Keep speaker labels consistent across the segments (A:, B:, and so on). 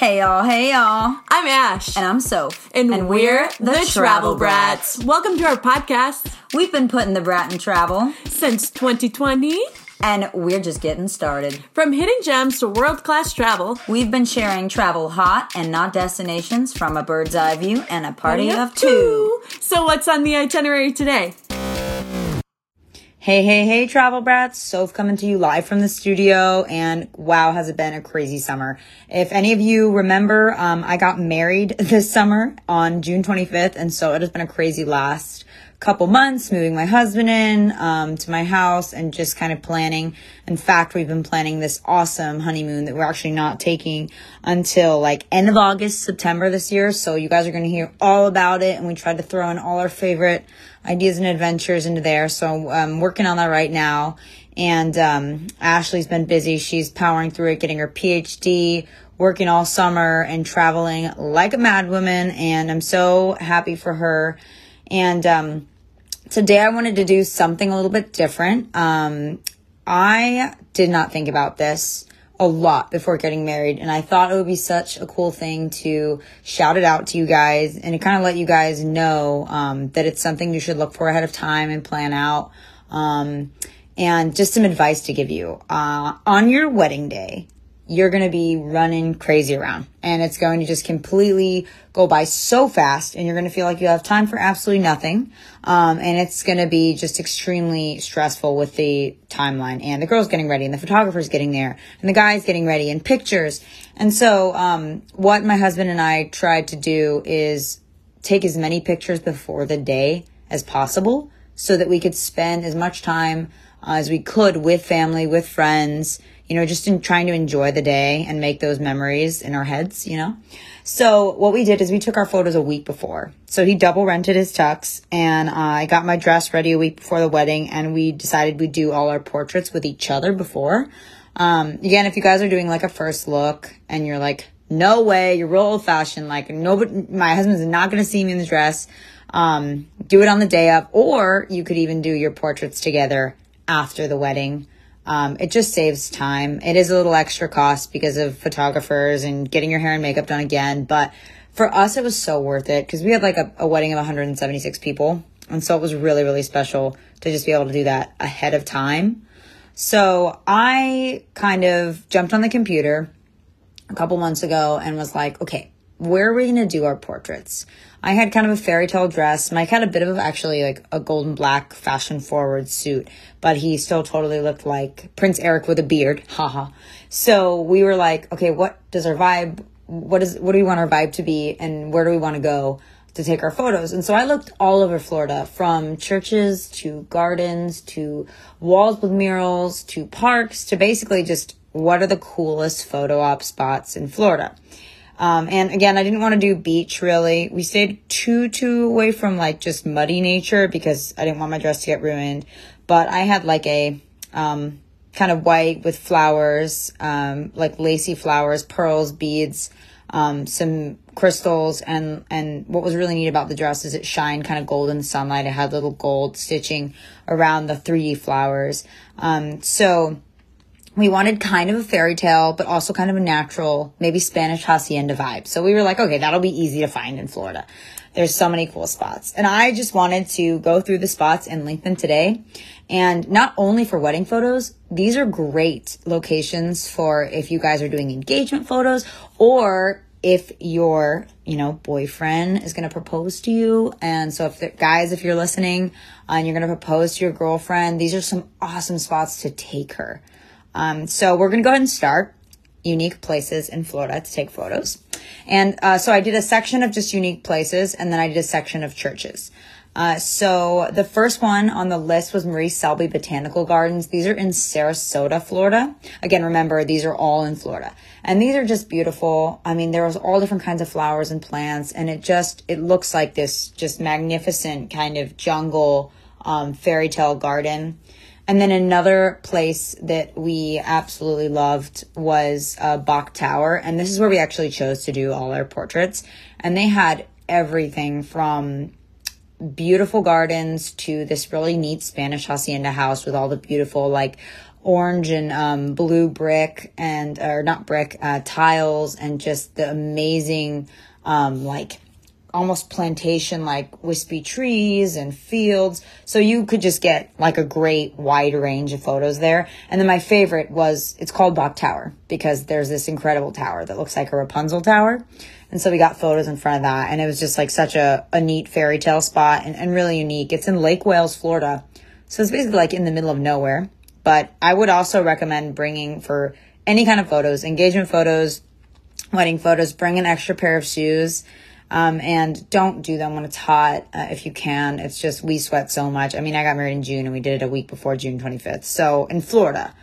A: Hey y'all, hey y'all.
B: I'm Ash.
A: And I'm Soph.
B: And, we're, the, Travel Brats. Welcome to our podcast
A: We've been putting the brat in travel,
B: since 2020.
A: and we're just getting started.
B: From hidden gems to world class travel,
A: We've been sharing travel hot and not destinations from a bird's eye view and a party of two.
B: So, what's on the itinerary today?
A: Hey, hey, hey, travel brats. Soph coming to you live from the studio. And wow, has it been a crazy summer. If any of you remember, um, I got married this summer on June 25th. And so it has been a crazy last couple months moving my husband in, um, to my house and just kind of planning. In fact, we've been planning this awesome honeymoon that we're actually not taking until like end of August, September this year. So you guys are going to hear all about it. And we tried to throw in all our favorite ideas and adventures into there. So I'm working on that right now. And um, Ashley's been busy. She's powering through it, getting her PhD, working all summer, and traveling like a madwoman. And I'm so happy for her. And um, today I wanted to do something a little bit different. Um, I did not think about this a lot before getting married, and I thought it would be such a cool thing to shout it out to you guys and to kind of let you guys know um, that it's something you should look for ahead of time and plan out. Um, and just some advice to give you uh, on your wedding day you're going to be running crazy around and it's going to just completely go by so fast and you're going to feel like you have time for absolutely nothing. Um, and it's going to be just extremely stressful with the timeline and the girl's getting ready and the photographer's getting there and the guy's getting ready and pictures. And so, um, what my husband and I tried to do is take as many pictures before the day as possible so that we could spend as much time uh, as we could with family, with friends, you know, just in trying to enjoy the day and make those memories in our heads, you know? So what we did is we took our photos a week before. So he double rented his tux and uh, I got my dress ready a week before the wedding and we decided we'd do all our portraits with each other before. Um, again, if you guys are doing like a first look and you're like, no way, you're real old fashioned, like nobody, my husband's not going to see me in the dress. Um, do it on the day of, or you could even do your portraits together after the wedding. Um, it just saves time. It is a little extra cost because of photographers and getting your hair and makeup done again. But for us, it was so worth it because we had like a, a wedding of 176 people. And so it was really, really special to just be able to do that ahead of time. So I kind of jumped on the computer a couple months ago and was like, okay, where are we going to do our portraits? I had kind of a fairy tale dress. Mike had a bit of actually like a golden black fashion forward suit, but he still totally looked like Prince Eric with a beard. Haha. so we were like, okay, what does our vibe, what is, what do we want our vibe to be and where do we want to go? to take our photos. And so I looked all over Florida from churches to gardens to walls with murals to parks to basically just what are the coolest photo op spots in Florida. Um, and again, I didn't want to do beach really. We stayed too, too away from like just muddy nature because I didn't want my dress to get ruined. But I had like a, um, kind of white with flowers, um, like lacy flowers, pearls, beads, um, some crystals and and what was really neat about the dress is it shined kind of golden sunlight. It had little gold stitching around the 3D flowers. Um, so we wanted kind of a fairy tale, but also kind of a natural, maybe Spanish hacienda vibe. So we were like, okay, that'll be easy to find in Florida. There's so many cool spots. And I just wanted to go through the spots and link them today. And not only for wedding photos, these are great locations for if you guys are doing engagement photos or if your, you know, boyfriend is going to propose to you. And so if the, guys, if you're listening uh, and you're going to propose to your girlfriend, these are some awesome spots to take her. Um, so we're going to go ahead and start unique places in Florida to take photos. And uh, so I did a section of just unique places, and then I did a section of churches. Uh, so the first one on the list was Marie Selby Botanical Gardens. These are in Sarasota, Florida. Again, remember, these are all in Florida. And these are just beautiful. I mean, there was all different kinds of flowers and plants, and it just, it looks like this just magnificent kind of jungle, um, fairy tale garden. And then another place that we absolutely loved was uh, Bok Tower. And this is where we actually chose to do all our portraits. And they had everything from beautiful gardens to this really neat Spanish hacienda house with all the beautiful, like, orange and um, blue brick and or not brick uh, tiles and just the amazing um, like almost plantation like wispy trees and fields. So you could just get like a great wide range of photos there. And then my favorite was it's called Bok Tower because there's this incredible tower that looks like a Rapunzel tower. And so we got photos in front of that and it was just like such a, a neat fairy tale spot and, and really unique. It's in Lake Wales Florida. So it's basically like in the middle of nowhere. But I would also recommend bringing for any kind of photos engagement photos wedding photos bring an extra pair of shoes um, and don't do them when it's hot uh, if you can. It's just we sweat so much. I mean, I got married in June and we did it a week before June 25th. So in Florida.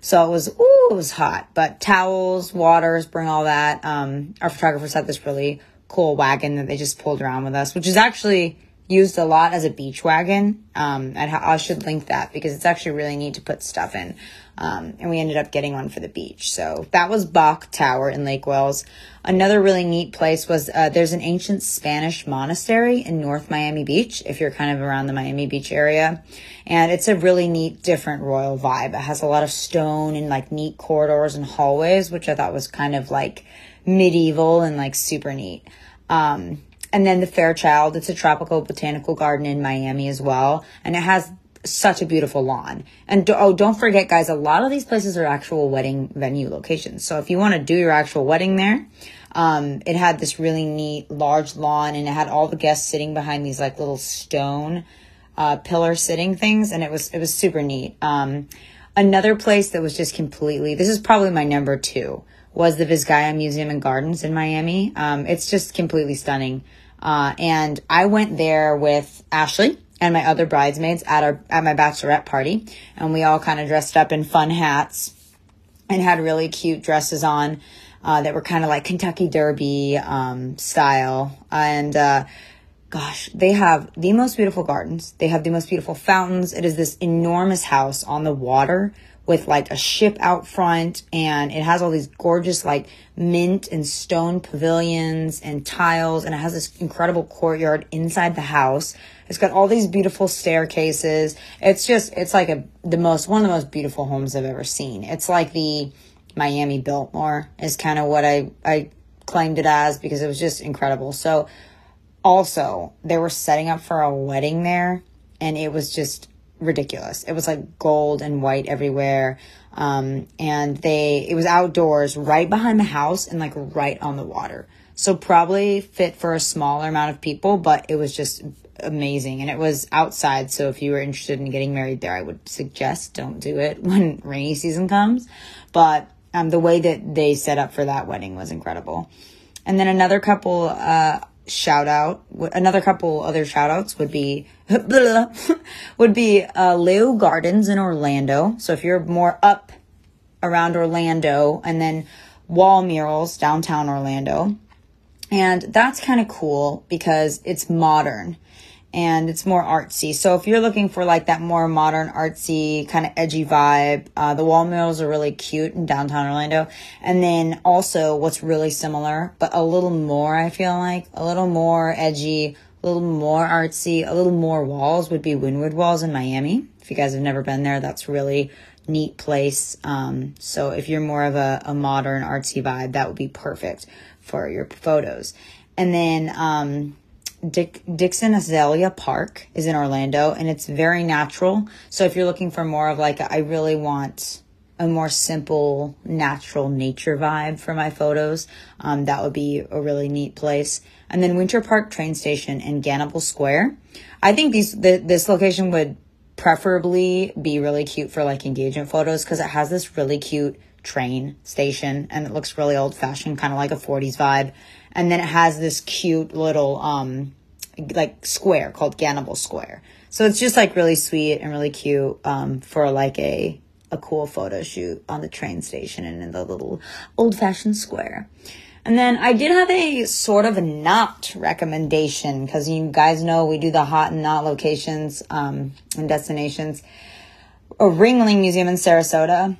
A: So it was, ooh, it was hot. But towels, waters, bring all that. Um, our photographers had this really cool wagon that they just pulled around with us, which is actually used a lot as a beach wagon. Um, I should link that because it's actually really neat to put stuff in. Um, and we ended up getting one for the beach. So that was Bok Tower in Lake Wales. Another really neat place was uh, there's an ancient Spanish monastery in North Miami Beach, if you're kind of around the Miami Beach area. And it's a really neat, different royal vibe. It has a lot of stone and like neat corridors and hallways, which I thought was kind of like medieval and like super neat. Um, and then the Fairchild, it's a tropical botanical garden in Miami as well. And it has such a beautiful lawn. And do, oh, don't forget, guys, a lot of these places are actual wedding venue locations. So if you want to do your actual wedding there, um, it had this really neat large lawn and it had all the guests sitting behind these like little stone uh, pillar sitting things, and it was it was super neat. Um, another place that was just completely this is probably my number two was the Vizcaya Museum and Gardens in Miami. Um, it's just completely stunning. Uh, and I went there with Ashley and my other bridesmaids at our at my bachelorette party, and we all kind of dressed up in fun hats and had really cute dresses on uh, that were kind of like Kentucky Derby um, style. And uh, gosh, they have the most beautiful gardens. They have the most beautiful fountains. It is this enormous house on the water with like a ship out front and it has all these gorgeous like mint and stone pavilions and tiles and it has this incredible courtyard inside the house. It's got all these beautiful staircases. It's just it's like a the most one of the most beautiful homes I've ever seen. It's like the Miami Biltmore is kind of what I I claimed it as because it was just incredible. So also, they were setting up for a wedding there and it was just ridiculous. It was like gold and white everywhere. Um, and they, it was outdoors right behind the house and like right on the water. So probably fit for a smaller amount of people, but it was just amazing. And it was outside. So if you were interested in getting married there, I would suggest don't do it when rainy season comes. But, um, the way that they set up for that wedding was incredible. And then another couple, uh, shout out another couple other shout outs would be would be uh, Leo Gardens in Orlando. So if you're more up around Orlando and then wall murals downtown Orlando. And that's kind of cool because it's modern and it's more artsy. So if you're looking for like that more modern, artsy, kind of edgy vibe, uh, the wall murals are really cute in downtown Orlando. And then also what's really similar, but a little more, I feel like, a little more edgy, a little more artsy, a little more walls would be Wynwood Walls in Miami. If you guys have never been there, that's really neat place. Um, so if you're more of a, a modern artsy vibe, that would be perfect for your photos. And then, um, Dick, Dickson Azalea Park is in Orlando and it's very natural. So if you're looking for more of like, I really want a more simple, natural nature vibe for my photos, um, that would be a really neat place. And then Winter Park train station in Hannibal Square. I think these, the, this location would preferably be really cute for like engagement photos because it has this really cute train station and it looks really old fashioned, kind of like a 40s vibe and then it has this cute little um like square called Hannibal Square. So it's just like really sweet and really cute um for like a a cool photo shoot on the train station and in the little old fashioned square. And then I did have a sort of not recommendation because you guys know we do the hot and not locations um, and destinations. A Ringling Museum in Sarasota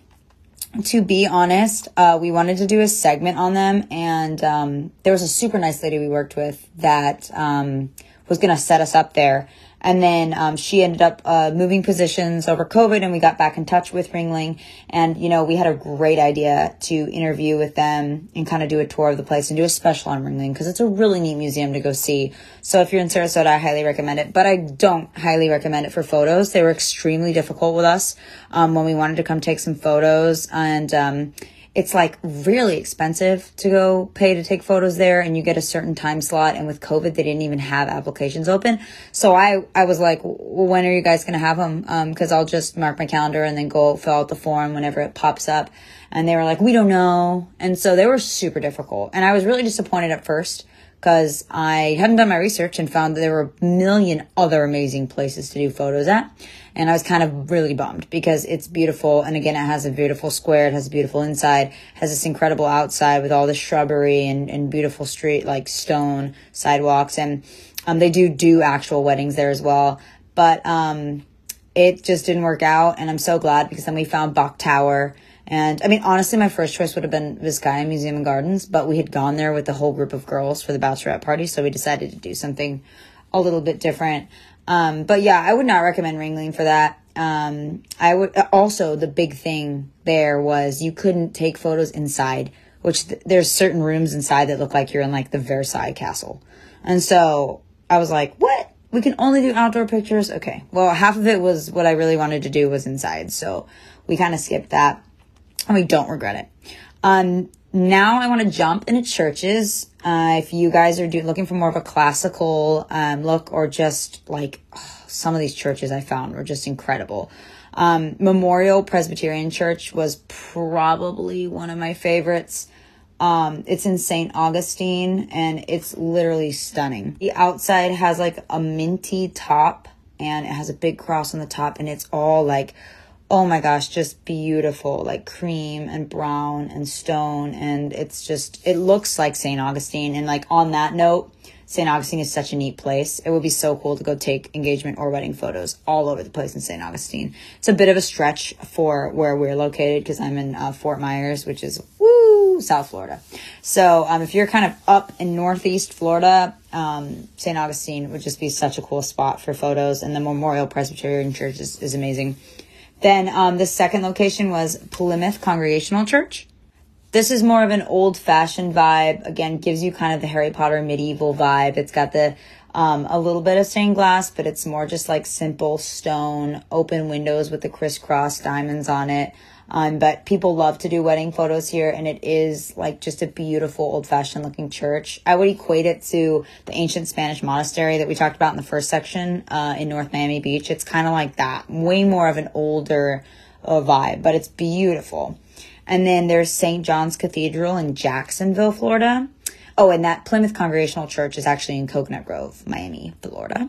A: to be honest, uh, we wanted to do a segment on them, and um, there was a super nice lady we worked with that um, was going to set us up there. And then um, she ended up uh, moving positions over COVID, and we got back in touch with Ringling. And, you know, we had a great idea to interview with them and kind of do a tour of the place and do a special on Ringling because it's a really neat museum to go see. So if you're in Sarasota, I highly recommend it. But I don't highly recommend it for photos. They were extremely difficult with us um, when we wanted to come take some photos. And, um, it's like really expensive to go pay to take photos there and you get a certain time slot and with covid they didn't even have applications open. So i i was like when are you guys to have them because um, i'll just mark my calendar and then go fill out the form whenever it pops up. And they were like we don't know. And so they were super difficult. And i was really disappointed at first because I hadn't done my research and found that there were a million other amazing places to do photos at. And I was kind of really bummed because it's beautiful. And again, it has a beautiful square. It has a beautiful inside, has this incredible outside with all the shrubbery and, and beautiful street, like stone sidewalks. And, um, they do do actual weddings there as well. But, um, it just didn't work out. And I'm so glad because then we found Bok Tower and I mean, honestly, my first choice would have been Vizcaya Museum and Gardens, but we had gone there with the whole group of girls for the bachelorette party, so we decided to do something a little bit different. Um, but yeah, I would not recommend Ringling for that. Um, I would also the big thing there was you couldn't take photos inside, which th- there's certain rooms inside that look like you're in like the Versailles Castle, and so I was like, what? We can only do outdoor pictures. Okay, well, half of it was what I really wanted to do was inside, so we kind of skipped that and we don't regret it. Um, now I want to jump into churches. Uh, if you guys are do, looking for more of a classical um, look or just like some of these churches I found were just incredible. Um, Memorial Presbyterian Church was probably one of my favorites. Um, it's in St. Augustine and it's literally stunning. The outside has like a minty top and it has a big cross on the top and it's all like oh my gosh, just beautiful, like cream and brown and stone. And it's just, it looks like St. Augustine. And like on that note, St. Augustine is such a neat place. It would be so cool to go take engagement or wedding photos all over the place in St. Augustine. It's a bit of a stretch for where we're located because I'm in uh, Fort Myers, which is woo, South Florida. So um, if you're kind of up in Northeast Florida, um, St. Augustine would just be such a cool spot for photos. And the Memorial Presbyterian Church is, is amazing. Then um, the second location was Plymouth Congregational Church. This is more of an old fashioned vibe. Again, gives you kind of the Harry Potter medieval vibe. It's got the um, a little bit of stained glass, but it's more just like simple stone, open windows with the crisscross diamonds on it. Um, but people love to do wedding photos here, and it is like just a beautiful old fashioned looking church. I would equate it to the ancient Spanish monastery that we talked about in the first section uh, in North Miami Beach. It's kind of like that, way more of an older uh, vibe, but it's beautiful. And then there's St. John's Cathedral in Jacksonville, Florida. Oh, and that Plymouth Congregational Church is actually in Coconut Grove, Miami, Florida.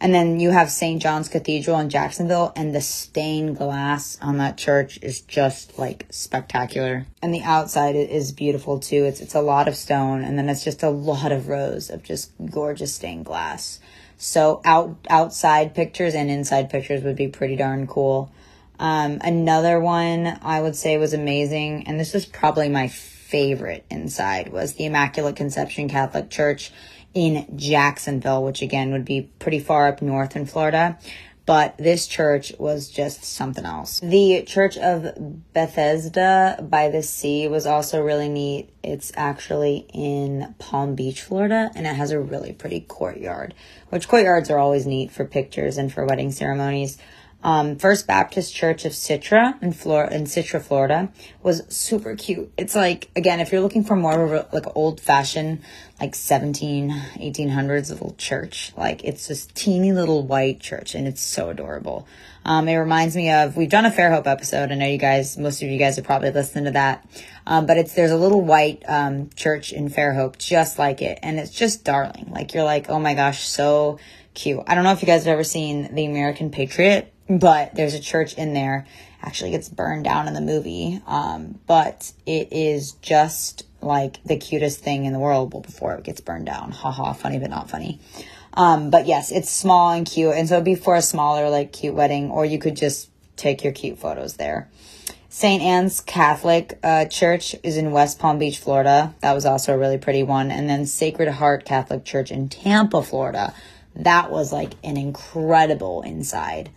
A: And then you have St. John's Cathedral in Jacksonville, and the stained glass on that church is just like spectacular. And the outside is beautiful too. It's it's a lot of stone, and then it's just a lot of rows of just gorgeous stained glass. So out outside pictures and inside pictures would be pretty darn cool. Um, another one I would say was amazing, and this is probably my favorite inside was the Immaculate Conception Catholic Church in Jacksonville, which again would be pretty far up north in Florida. But this church was just something else. The Church of Bethesda by the Sea was also really neat. It's actually in Palm Beach, Florida, and it has a really pretty courtyard, which courtyards are always neat for pictures and for wedding ceremonies um, First Baptist Church of Citra in Florida, in Citra, Florida, was super cute. It's like again, if you're looking for more of a like old fashioned, like 17, 1800s little church, like it's this teeny little white church, and it's so adorable. Um, it reminds me of we've done a Fairhope episode. I know you guys, most of you guys have probably listened to that. Um, but it's there's a little white um, church in Fairhope just like it, and it's just darling. Like you're like, oh my gosh, so cute. I don't know if you guys have ever seen The American Patriot but there's a church in there actually gets burned down in the movie um, but it is just like the cutest thing in the world before it gets burned down haha funny but not funny um, but yes it's small and cute and so it'd be for a smaller like cute wedding or you could just take your cute photos there St. Anne's Catholic uh, Church is in West Palm Beach, Florida. That was also a really pretty one. And then Sacred Heart Catholic Church in Tampa, Florida that was like an incredible inside.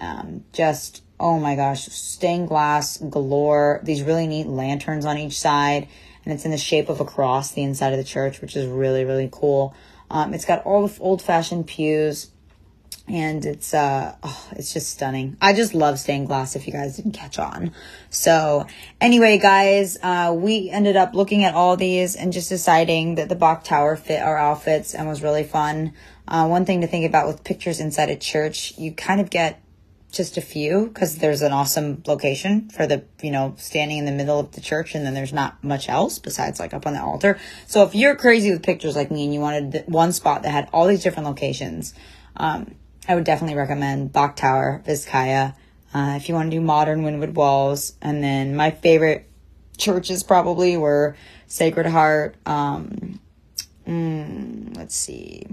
A: Um, just, oh my gosh, stained glass galore. These really neat lanterns on each side. And it's in the shape of a cross, the inside of the church, which is really, really cool. Um, it's got all the old fashioned pews and it's uh oh, it's just stunning. I just love stained glass if you guys didn't catch on. So, anyway, guys, uh we ended up looking at all these and just deciding that the Bok Tower fit our outfits and was really fun. Uh, one thing to think about with pictures inside a church, you kind of get just a few because there's an awesome location for the you know standing in the middle of the church and then there's not much else besides like up on the altar so if you're crazy with pictures like me and you wanted one spot that had all these different locations um, I would definitely recommend Bok Tower, Vizcaya. Uh, if you want to do modern Wynwood walls. And then my favorite churches probably were Sacred Heart, um, mm, let's see,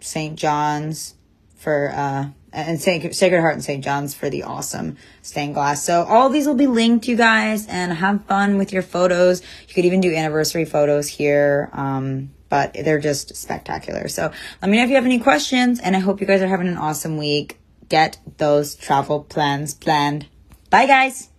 A: St. John's for, uh, and Saint, Sacred Heart and St. John's for the awesome stained glass. So all these will be linked, you guys, and have fun with your photos. You could even do anniversary photos here. Um, but they're just spectacular. So let me know if you have any questions, and I hope you guys are having an awesome week. Get those travel plans planned. Bye, guys.